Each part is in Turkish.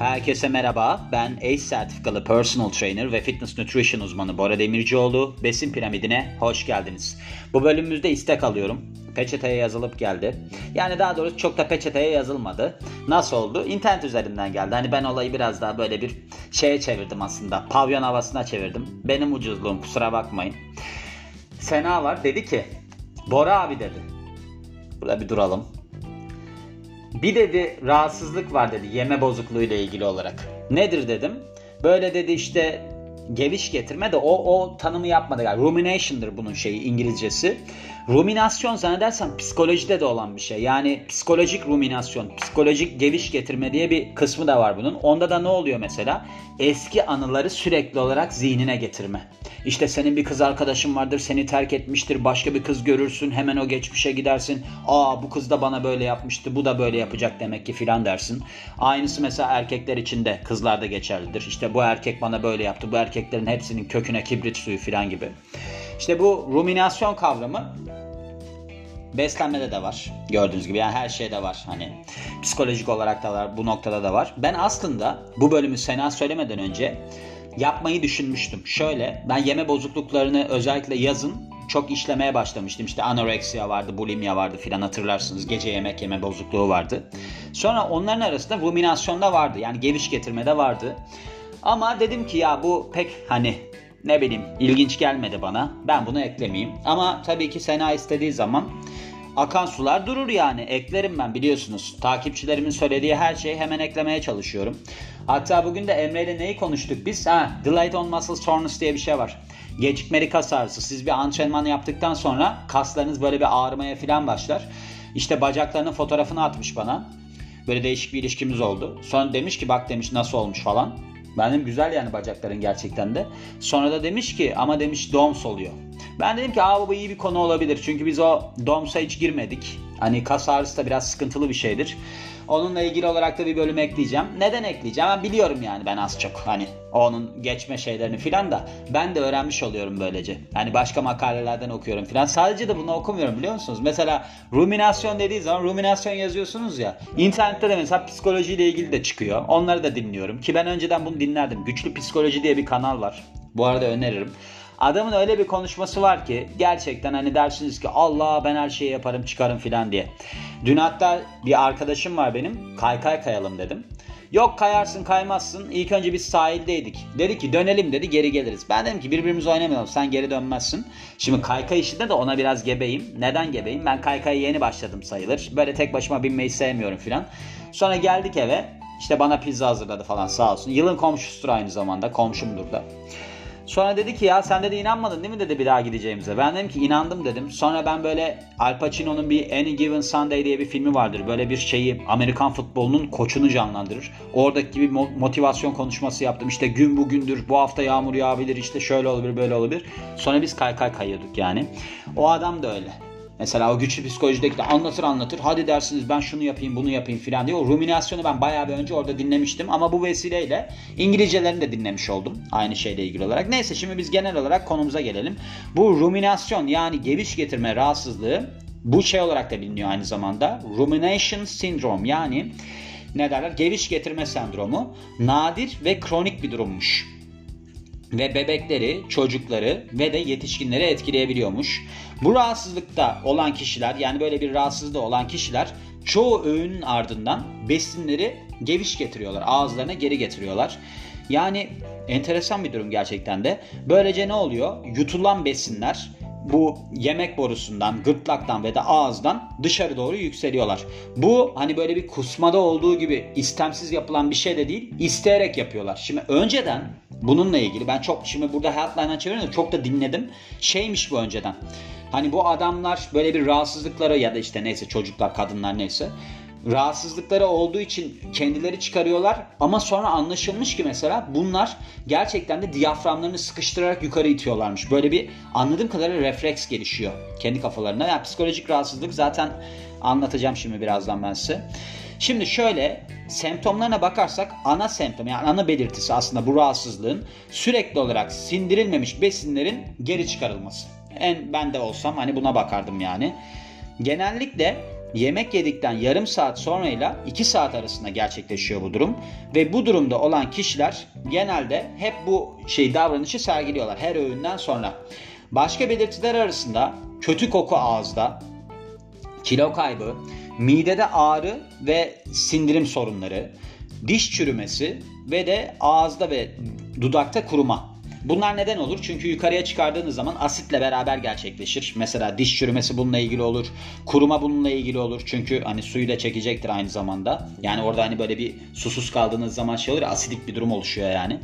Herkese merhaba. Ben ACE sertifikalı personal trainer ve fitness nutrition uzmanı Bora Demircioğlu. Besin piramidine hoş geldiniz. Bu bölümümüzde istek alıyorum. Peçeteye yazılıp geldi. Yani daha doğrusu çok da peçeteye yazılmadı. Nasıl oldu? İnternet üzerinden geldi. Hani ben olayı biraz daha böyle bir şeye çevirdim aslında. Pavyon havasına çevirdim. Benim ucuzluğum kusura bakmayın. Sena var dedi ki Bora abi dedi. Burada bir duralım. Bir dedi rahatsızlık var dedi yeme bozukluğu ile ilgili olarak. Nedir dedim. Böyle dedi işte geviş getirme de o o tanımı yapmadı galiba. Rumination'dır bunun şeyi İngilizcesi. Ruminasyon zannedersem psikolojide de olan bir şey. Yani psikolojik ruminasyon, psikolojik geviş getirme diye bir kısmı da var bunun. Onda da ne oluyor mesela? Eski anıları sürekli olarak zihnine getirme. İşte senin bir kız arkadaşın vardır, seni terk etmiştir, başka bir kız görürsün, hemen o geçmişe gidersin. Aa bu kız da bana böyle yapmıştı, bu da böyle yapacak demek ki filan dersin. Aynısı mesela erkekler için de kızlarda geçerlidir. İşte bu erkek bana böyle yaptı, bu erkeklerin hepsinin köküne kibrit suyu filan gibi. İşte bu ruminasyon kavramı beslenmede de var. Gördüğünüz gibi yani her şeyde var. Hani psikolojik olarak da var, bu noktada da var. Ben aslında bu bölümü Sena söylemeden önce yapmayı düşünmüştüm. Şöyle ben yeme bozukluklarını özellikle yazın çok işlemeye başlamıştım. İşte anoreksiya vardı, bulimya vardı filan hatırlarsınız. Gece yemek yeme bozukluğu vardı. Sonra onların arasında ruminasyonda vardı. Yani geviş getirmede vardı. Ama dedim ki ya bu pek hani ne bileyim ilginç gelmedi bana. Ben bunu eklemeyeyim. Ama tabii ki Sena istediği zaman akan sular durur yani. Eklerim ben biliyorsunuz. Takipçilerimin söylediği her şeyi hemen eklemeye çalışıyorum. Hatta bugün de Emre ile neyi konuştuk biz? Ha, Delayed on Muscle Soreness diye bir şey var. Gecikmeli kas ağrısı. Siz bir antrenman yaptıktan sonra kaslarınız böyle bir ağrımaya falan başlar. İşte bacaklarının fotoğrafını atmış bana. Böyle değişik bir ilişkimiz oldu. Sonra demiş ki bak demiş nasıl olmuş falan. Benim güzel yani bacakların gerçekten de. Sonra da demiş ki ama demiş DOMS oluyor. Ben dedim ki aa bu iyi bir konu olabilir. Çünkü biz o DOMS'a hiç girmedik. Hani kas ağrısı da biraz sıkıntılı bir şeydir. Onunla ilgili olarak da bir bölüm ekleyeceğim. Neden ekleyeceğim? Ben biliyorum yani ben az çok hani onun geçme şeylerini filan da ben de öğrenmiş oluyorum böylece. Yani başka makalelerden okuyorum filan. Sadece de bunu okumuyorum biliyor musunuz? Mesela ruminasyon dediği zaman ruminasyon yazıyorsunuz ya. İnternette de mesela psikolojiyle ilgili de çıkıyor. Onları da dinliyorum. Ki ben önceden bunu dinlerdim. Güçlü Psikoloji diye bir kanal var. Bu arada öneririm. Adamın öyle bir konuşması var ki gerçekten hani dersiniz ki Allah ben her şeyi yaparım çıkarım filan diye. Dün hatta bir arkadaşım var benim kaykay kayalım dedim. Yok kayarsın kaymazsın. İlk önce biz sahildeydik. Dedi ki dönelim dedi geri geliriz. Ben dedim ki birbirimizi oynamayalım sen geri dönmezsin. Şimdi kaykay işinde de ona biraz gebeyim. Neden gebeyim? Ben kaykaya yeni başladım sayılır. Böyle tek başıma binmeyi sevmiyorum filan. Sonra geldik eve. İşte bana pizza hazırladı falan sağ olsun. Yılın komşusudur aynı zamanda. Komşumdur da. Sonra dedi ki ya sen de inanmadın değil mi dedi bir daha gideceğimize. Ben dedim ki inandım dedim. Sonra ben böyle Al Pacino'nun bir Any Given Sunday diye bir filmi vardır. Böyle bir şeyi Amerikan futbolunun koçunu canlandırır. Oradaki gibi motivasyon konuşması yaptım. İşte gün bugündür bu hafta yağmur yağabilir işte şöyle olabilir böyle olabilir. Sonra biz kay kay kayıyorduk yani. O adam da öyle. Mesela o güçlü psikolojideki de anlatır anlatır. Hadi dersiniz ben şunu yapayım bunu yapayım filan diye. O ruminasyonu ben bayağı bir önce orada dinlemiştim. Ama bu vesileyle İngilizcelerini de dinlemiş oldum. Aynı şeyle ilgili olarak. Neyse şimdi biz genel olarak konumuza gelelim. Bu ruminasyon yani geviş getirme rahatsızlığı bu şey olarak da biliniyor aynı zamanda. Rumination syndrome yani ne derler? Geviş getirme sendromu nadir ve kronik bir durummuş ve bebekleri, çocukları ve de yetişkinleri etkileyebiliyormuş. Bu rahatsızlıkta olan kişiler yani böyle bir rahatsızlığı olan kişiler çoğu öğünün ardından besinleri geviş getiriyorlar. Ağızlarına geri getiriyorlar. Yani enteresan bir durum gerçekten de. Böylece ne oluyor? Yutulan besinler bu yemek borusundan, gırtlaktan ve de ağızdan dışarı doğru yükseliyorlar. Bu hani böyle bir kusmada olduğu gibi istemsiz yapılan bir şey de değil, isteyerek yapıyorlar. Şimdi önceden bununla ilgili ben çok şimdi burada Healthline'dan çeviriyorum çok da dinledim. Şeymiş bu önceden. Hani bu adamlar böyle bir rahatsızlıkları ya da işte neyse çocuklar, kadınlar neyse rahatsızlıkları olduğu için kendileri çıkarıyorlar ama sonra anlaşılmış ki mesela bunlar gerçekten de diyaframlarını sıkıştırarak yukarı itiyorlarmış. Böyle bir anladığım kadarıyla refleks gelişiyor kendi kafalarına. Yani psikolojik rahatsızlık zaten anlatacağım şimdi birazdan ben size. Şimdi şöyle semptomlarına bakarsak ana semptom yani ana belirtisi aslında bu rahatsızlığın sürekli olarak sindirilmemiş besinlerin geri çıkarılması. En ben de olsam hani buna bakardım yani. Genellikle yemek yedikten yarım saat sonrayla 2 saat arasında gerçekleşiyor bu durum. Ve bu durumda olan kişiler genelde hep bu şey davranışı sergiliyorlar her öğünden sonra. Başka belirtiler arasında kötü koku ağızda, kilo kaybı, midede ağrı ve sindirim sorunları, diş çürümesi ve de ağızda ve dudakta kuruma. Bunlar neden olur? Çünkü yukarıya çıkardığınız zaman asitle beraber gerçekleşir. Mesela diş çürümesi bununla ilgili olur. Kuruma bununla ilgili olur. Çünkü hani suyu da çekecektir aynı zamanda. Yani orada hani böyle bir susuz kaldığınız zaman şey olur asidik bir durum oluşuyor yani.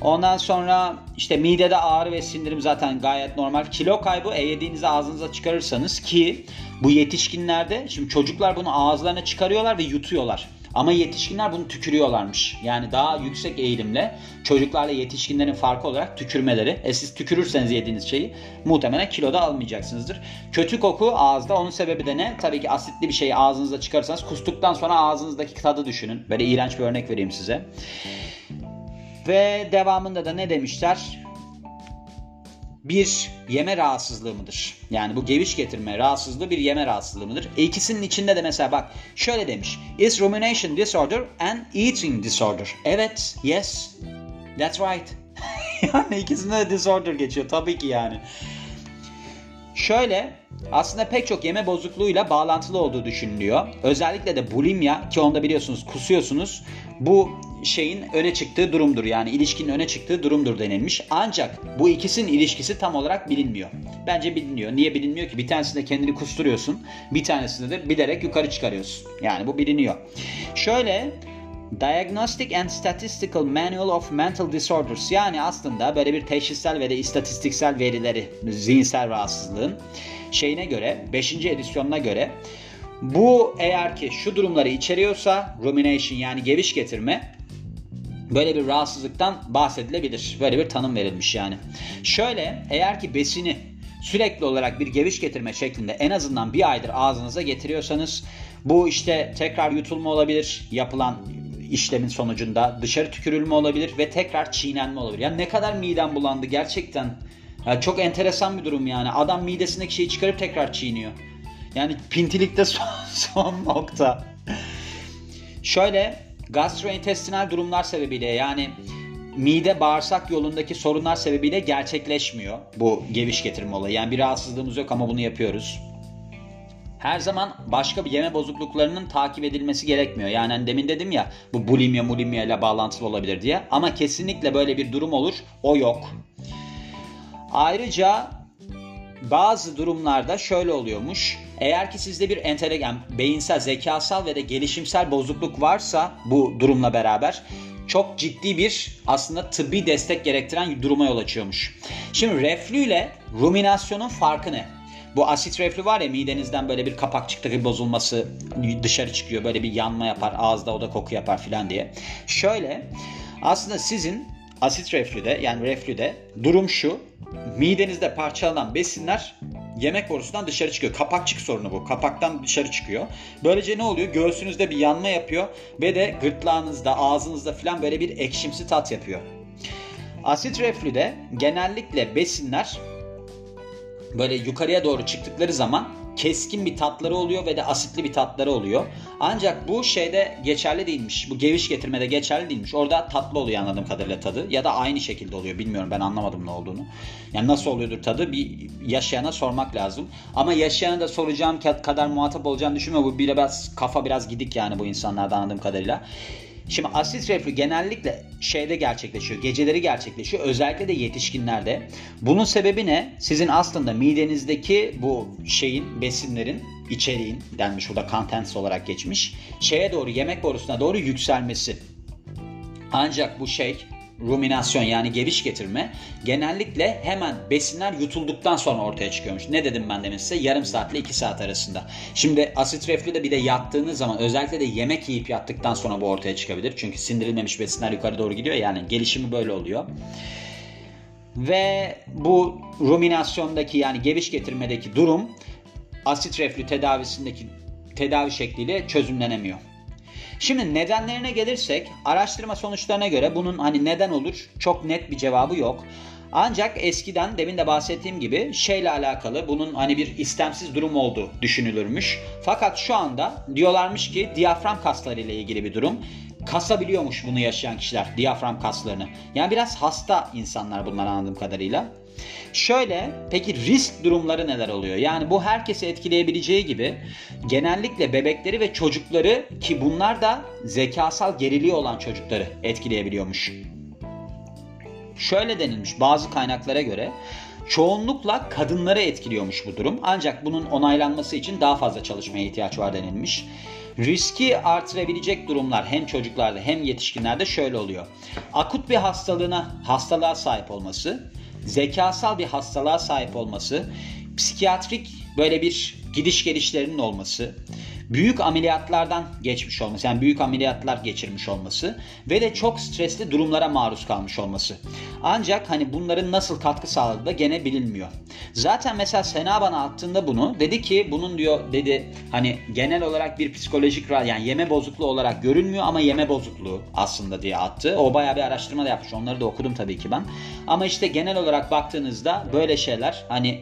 Ondan sonra işte midede ağrı ve sindirim zaten gayet normal. Kilo kaybı e yediğinizi ağzınıza çıkarırsanız ki bu yetişkinlerde şimdi çocuklar bunu ağızlarına çıkarıyorlar ve yutuyorlar. Ama yetişkinler bunu tükürüyorlarmış. Yani daha yüksek eğilimle çocuklarla yetişkinlerin farkı olarak tükürmeleri. E siz tükürürseniz yediğiniz şeyi muhtemelen kiloda almayacaksınızdır. Kötü koku ağızda. Onun sebebi de ne? Tabii ki asitli bir şeyi ağzınıza çıkarırsanız kustuktan sonra ağzınızdaki tadı düşünün. Böyle iğrenç bir örnek vereyim size. Ve devamında da ne demişler? Bir yeme rahatsızlığı mıdır? Yani bu geviş getirme rahatsızlığı bir yeme rahatsızlığı mıdır? E ikisinin içinde de mesela bak şöyle demiş. Is rumination disorder and eating disorder? Evet, yes. That's right. yani ikisinde de disorder geçiyor tabii ki yani. Şöyle aslında pek çok yeme bozukluğuyla bağlantılı olduğu düşünülüyor. Özellikle de bulimya ki onda biliyorsunuz kusuyorsunuz. Bu şeyin öne çıktığı durumdur. Yani ilişkinin öne çıktığı durumdur denilmiş. Ancak bu ikisinin ilişkisi tam olarak bilinmiyor. Bence biliniyor. Niye bilinmiyor ki? Bir tanesinde kendini kusturuyorsun. Bir tanesinde de bilerek yukarı çıkarıyorsun. Yani bu biliniyor. Şöyle Diagnostic and Statistical Manual of Mental Disorders yani aslında böyle bir teşhissel ve de istatistiksel verileri zihinsel rahatsızlığın şeyine göre 5. edisyonuna göre bu eğer ki şu durumları içeriyorsa rumination yani geviş getirme böyle bir rahatsızlıktan bahsedilebilir. Böyle bir tanım verilmiş yani. Şöyle eğer ki besini sürekli olarak bir geviş getirme şeklinde en azından bir aydır ağzınıza getiriyorsanız bu işte tekrar yutulma olabilir yapılan işlemin sonucunda dışarı tükürülme olabilir ve tekrar çiğnenme olabilir. Yani ne kadar midem bulandı gerçekten. Yani çok enteresan bir durum yani. Adam midesindeki şeyi çıkarıp tekrar çiğniyor. Yani pintilikte son, son nokta. Şöyle gastrointestinal durumlar sebebiyle yani mide bağırsak yolundaki sorunlar sebebiyle gerçekleşmiyor bu geviş getirme olayı. Yani bir rahatsızlığımız yok ama bunu yapıyoruz. Her zaman başka bir yeme bozukluklarının takip edilmesi gerekmiyor. Yani hani demin dedim ya bu bulimya mulimya ile bağlantılı olabilir diye. Ama kesinlikle böyle bir durum olur. O yok. Ayrıca bazı durumlarda şöyle oluyormuş. Eğer ki sizde bir entelek, yani beyinsel, zekasal ve de gelişimsel bozukluk varsa bu durumla beraber çok ciddi bir aslında tıbbi destek gerektiren duruma yol açıyormuş. Şimdi reflü ile ruminasyonun farkı ne? Bu asit reflü var ya midenizden böyle bir kapakçıkta bir bozulması dışarı çıkıyor. Böyle bir yanma yapar ağızda o da koku yapar filan diye. Şöyle aslında sizin asit reflüde yani reflüde durum şu. Midenizde parçalanan besinler yemek borusundan dışarı çıkıyor. Kapakçık sorunu bu. Kapaktan dışarı çıkıyor. Böylece ne oluyor? Göğsünüzde bir yanma yapıyor ve de gırtlağınızda, ağzınızda falan böyle bir ekşimsi tat yapıyor. Asit reflüde genellikle besinler böyle yukarıya doğru çıktıkları zaman keskin bir tatları oluyor ve de asitli bir tatları oluyor. Ancak bu şeyde geçerli değilmiş. Bu geviş getirmede geçerli değilmiş. Orada tatlı oluyor anladığım kadarıyla tadı. Ya da aynı şekilde oluyor. Bilmiyorum ben anlamadım ne olduğunu. Yani nasıl oluyordur tadı bir yaşayana sormak lazım. Ama yaşayana da soracağım kadar muhatap olacağını düşünmüyorum. Bu biraz kafa biraz gidik yani bu insanlardan anladığım kadarıyla. Şimdi asit reflü genellikle şeyde gerçekleşiyor, geceleri gerçekleşiyor. Özellikle de yetişkinlerde. Bunun sebebi ne? Sizin aslında midenizdeki bu şeyin, besinlerin içeriğin denmiş burada contents olarak geçmiş. Şeye doğru, yemek borusuna doğru yükselmesi. Ancak bu şey ruminasyon yani geviş getirme genellikle hemen besinler yutulduktan sonra ortaya çıkıyormuş. Ne dedim ben demin size? Yarım saatle iki saat arasında. Şimdi asit reflü de bir de yattığınız zaman özellikle de yemek yiyip yattıktan sonra bu ortaya çıkabilir. Çünkü sindirilmemiş besinler yukarı doğru gidiyor yani gelişimi böyle oluyor. Ve bu ruminasyondaki yani geviş getirmedeki durum asit reflü tedavisindeki tedavi şekliyle çözümlenemiyor. Şimdi nedenlerine gelirsek araştırma sonuçlarına göre bunun hani neden olur çok net bir cevabı yok. Ancak eskiden demin de bahsettiğim gibi şeyle alakalı bunun hani bir istemsiz durum olduğu düşünülürmüş. Fakat şu anda diyorlarmış ki diyafram kasları ile ilgili bir durum. Kasabiliyormuş bunu yaşayan kişiler diyafram kaslarını. Yani biraz hasta insanlar bunlar anladığım kadarıyla. Şöyle peki risk durumları neler oluyor? Yani bu herkesi etkileyebileceği gibi genellikle bebekleri ve çocukları ki bunlar da zekasal geriliği olan çocukları etkileyebiliyormuş. Şöyle denilmiş bazı kaynaklara göre çoğunlukla kadınları etkiliyormuş bu durum. Ancak bunun onaylanması için daha fazla çalışmaya ihtiyaç var denilmiş. Riski artırabilecek durumlar hem çocuklarda hem yetişkinlerde şöyle oluyor. Akut bir hastalığına, hastalığa sahip olması, zekasal bir hastalığa sahip olması, psikiyatrik böyle bir gidiş gelişlerinin olması, büyük ameliyatlardan geçmiş olması yani büyük ameliyatlar geçirmiş olması ve de çok stresli durumlara maruz kalmış olması. Ancak hani bunların nasıl katkı sağladığı da gene bilinmiyor. Zaten mesela Sena bana attığında bunu dedi ki bunun diyor dedi hani genel olarak bir psikolojik yani yeme bozukluğu olarak görünmüyor ama yeme bozukluğu aslında diye attı. O bayağı bir araştırma da yapmış. Onları da okudum tabii ki ben. Ama işte genel olarak baktığınızda böyle şeyler hani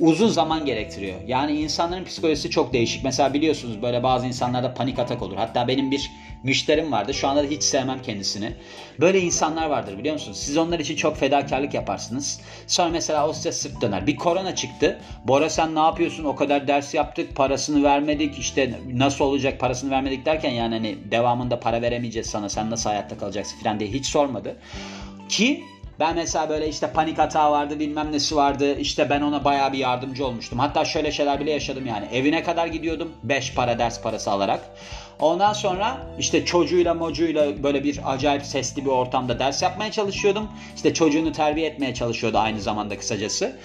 uzun zaman gerektiriyor. Yani insanların psikolojisi çok değişik. Mesela biliyorsunuz böyle bazı insanlarda panik atak olur. Hatta benim bir müşterim vardı. Şu anda da hiç sevmem kendisini. Böyle insanlar vardır biliyor musunuz? Siz onlar için çok fedakarlık yaparsınız. Sonra mesela o size sırt döner. Bir korona çıktı. Bora sen ne yapıyorsun? O kadar ders yaptık. Parasını vermedik. İşte nasıl olacak parasını vermedik derken yani hani devamında para veremeyeceğiz sana. Sen nasıl hayatta kalacaksın falan diye hiç sormadı. Ki ben mesela böyle işte panik hata vardı bilmem nesi vardı. İşte ben ona bayağı bir yardımcı olmuştum. Hatta şöyle şeyler bile yaşadım yani. Evine kadar gidiyordum 5 para ders parası alarak. Ondan sonra işte çocuğuyla mocuyla böyle bir acayip sesli bir ortamda ders yapmaya çalışıyordum. İşte çocuğunu terbiye etmeye çalışıyordu aynı zamanda kısacası.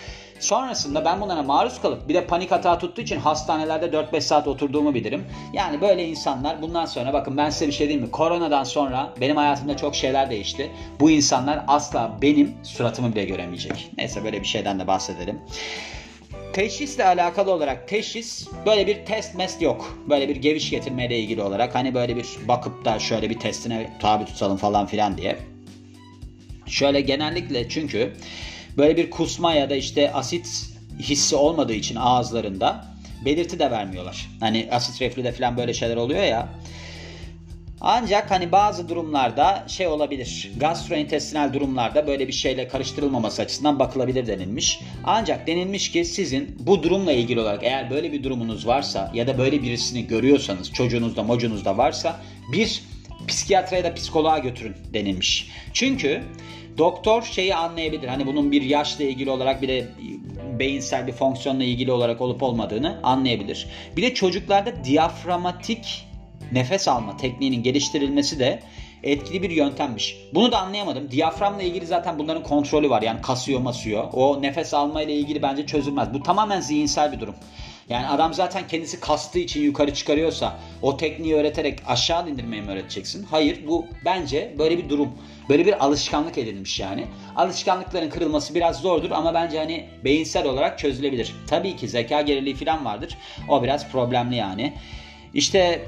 Sonrasında ben bunlara maruz kalıp bir de panik hata tuttuğu için hastanelerde 4-5 saat oturduğumu bilirim. Yani böyle insanlar bundan sonra bakın ben size bir şey diyeyim mi? Koronadan sonra benim hayatımda çok şeyler değişti. Bu insanlar asla benim suratımı bile göremeyecek. Neyse böyle bir şeyden de bahsedelim. Teşhisle alakalı olarak teşhis böyle bir test mest yok. Böyle bir geviş getirmeyle ilgili olarak hani böyle bir bakıp da şöyle bir testine tabi tutalım falan filan diye. Şöyle genellikle çünkü böyle bir kusma ya da işte asit hissi olmadığı için ağızlarında belirti de vermiyorlar. Hani asit reflüde falan böyle şeyler oluyor ya. Ancak hani bazı durumlarda şey olabilir. Gastrointestinal durumlarda böyle bir şeyle karıştırılmaması açısından bakılabilir denilmiş. Ancak denilmiş ki sizin bu durumla ilgili olarak eğer böyle bir durumunuz varsa ya da böyle birisini görüyorsanız çocuğunuzda mocunuzda varsa bir psikiyatra ya da psikoloğa götürün denilmiş. Çünkü doktor şeyi anlayabilir. Hani bunun bir yaşla ilgili olarak bir de beyinsel bir fonksiyonla ilgili olarak olup olmadığını anlayabilir. Bir de çocuklarda diyaframatik nefes alma tekniğinin geliştirilmesi de etkili bir yöntemmiş. Bunu da anlayamadım. Diyaframla ilgili zaten bunların kontrolü var. Yani kasıyor masıyor. O nefes alma ile ilgili bence çözülmez. Bu tamamen zihinsel bir durum. Yani adam zaten kendisi kastığı için yukarı çıkarıyorsa o tekniği öğreterek aşağı indirmeyi mi öğreteceksin? Hayır bu bence böyle bir durum. Böyle bir alışkanlık edilmiş yani. Alışkanlıkların kırılması biraz zordur ama bence hani beyinsel olarak çözülebilir. Tabii ki zeka geriliği falan vardır. O biraz problemli yani. İşte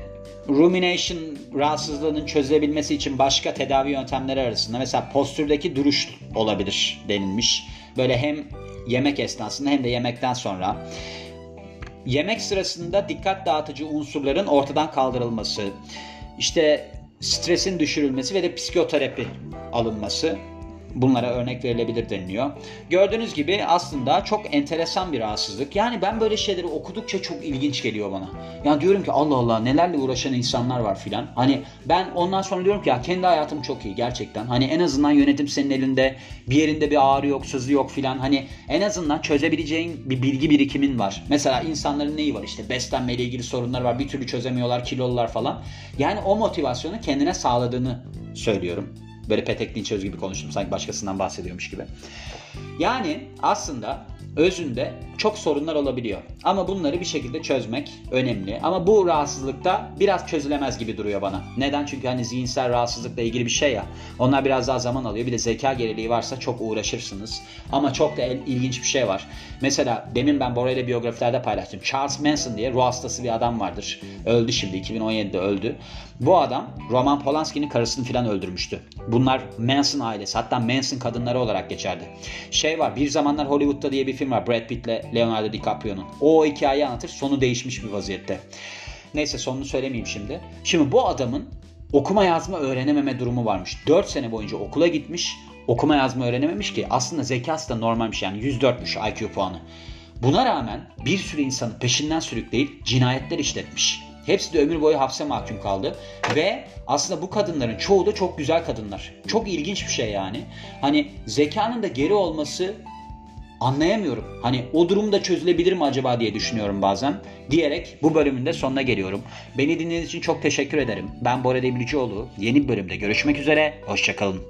rumination rahatsızlığının çözülebilmesi için başka tedavi yöntemleri arasında mesela postürdeki duruş olabilir denilmiş. Böyle hem yemek esnasında hem de yemekten sonra. Yemek sırasında dikkat dağıtıcı unsurların ortadan kaldırılması, işte stresin düşürülmesi ve de psikoterapi alınması bunlara örnek verilebilir deniliyor. Gördüğünüz gibi aslında çok enteresan bir rahatsızlık. Yani ben böyle şeyleri okudukça çok ilginç geliyor bana. Yani diyorum ki Allah Allah nelerle uğraşan insanlar var filan. Hani ben ondan sonra diyorum ki ya kendi hayatım çok iyi gerçekten. Hani en azından yönetim senin elinde. Bir yerinde bir ağrı yok, sızı yok filan. Hani en azından çözebileceğin bir bilgi birikimin var. Mesela insanların neyi var işte beslenmeyle ilgili sorunlar var. Bir türlü çözemiyorlar, kilolular falan. Yani o motivasyonu kendine sağladığını söylüyorum. Böyle Petek Dinçöz gibi konuştum sanki başkasından bahsediyormuş gibi. Yani aslında özünde çok sorunlar olabiliyor. Ama bunları bir şekilde çözmek önemli. Ama bu rahatsızlıkta biraz çözülemez gibi duruyor bana. Neden? Çünkü hani zihinsel rahatsızlıkla ilgili bir şey ya. Onlar biraz daha zaman alıyor. Bir de zeka geriliği varsa çok uğraşırsınız. Ama çok da ilginç bir şey var. Mesela demin ben Bora ile biyografilerde paylaştım. Charles Manson diye ruh hastası bir adam vardır. Öldü şimdi 2017'de öldü. Bu adam Roman Polanski'nin karısını filan öldürmüştü. Bunlar Manson ailesi hatta Manson kadınları olarak geçerdi. Şey var bir zamanlar Hollywood'da diye bir film var Brad Pitt ile Leonardo DiCaprio'nun. O hikayeyi anlatır sonu değişmiş bir vaziyette. Neyse sonunu söylemeyeyim şimdi. Şimdi bu adamın okuma yazma öğrenememe durumu varmış. 4 sene boyunca okula gitmiş okuma yazma öğrenememiş ki aslında zekası da normalmiş yani 104'müş IQ puanı. Buna rağmen bir sürü insanı peşinden sürükleyip cinayetler işletmiş. Hepsi de ömür boyu hapse mahkum kaldı. Ve aslında bu kadınların çoğu da çok güzel kadınlar. Çok ilginç bir şey yani. Hani zekanın da geri olması anlayamıyorum. Hani o durum da çözülebilir mi acaba diye düşünüyorum bazen. Diyerek bu bölümün de sonuna geliyorum. Beni dinlediğiniz için çok teşekkür ederim. Ben Bora Demircioğlu. Yeni bir bölümde görüşmek üzere. Hoşçakalın.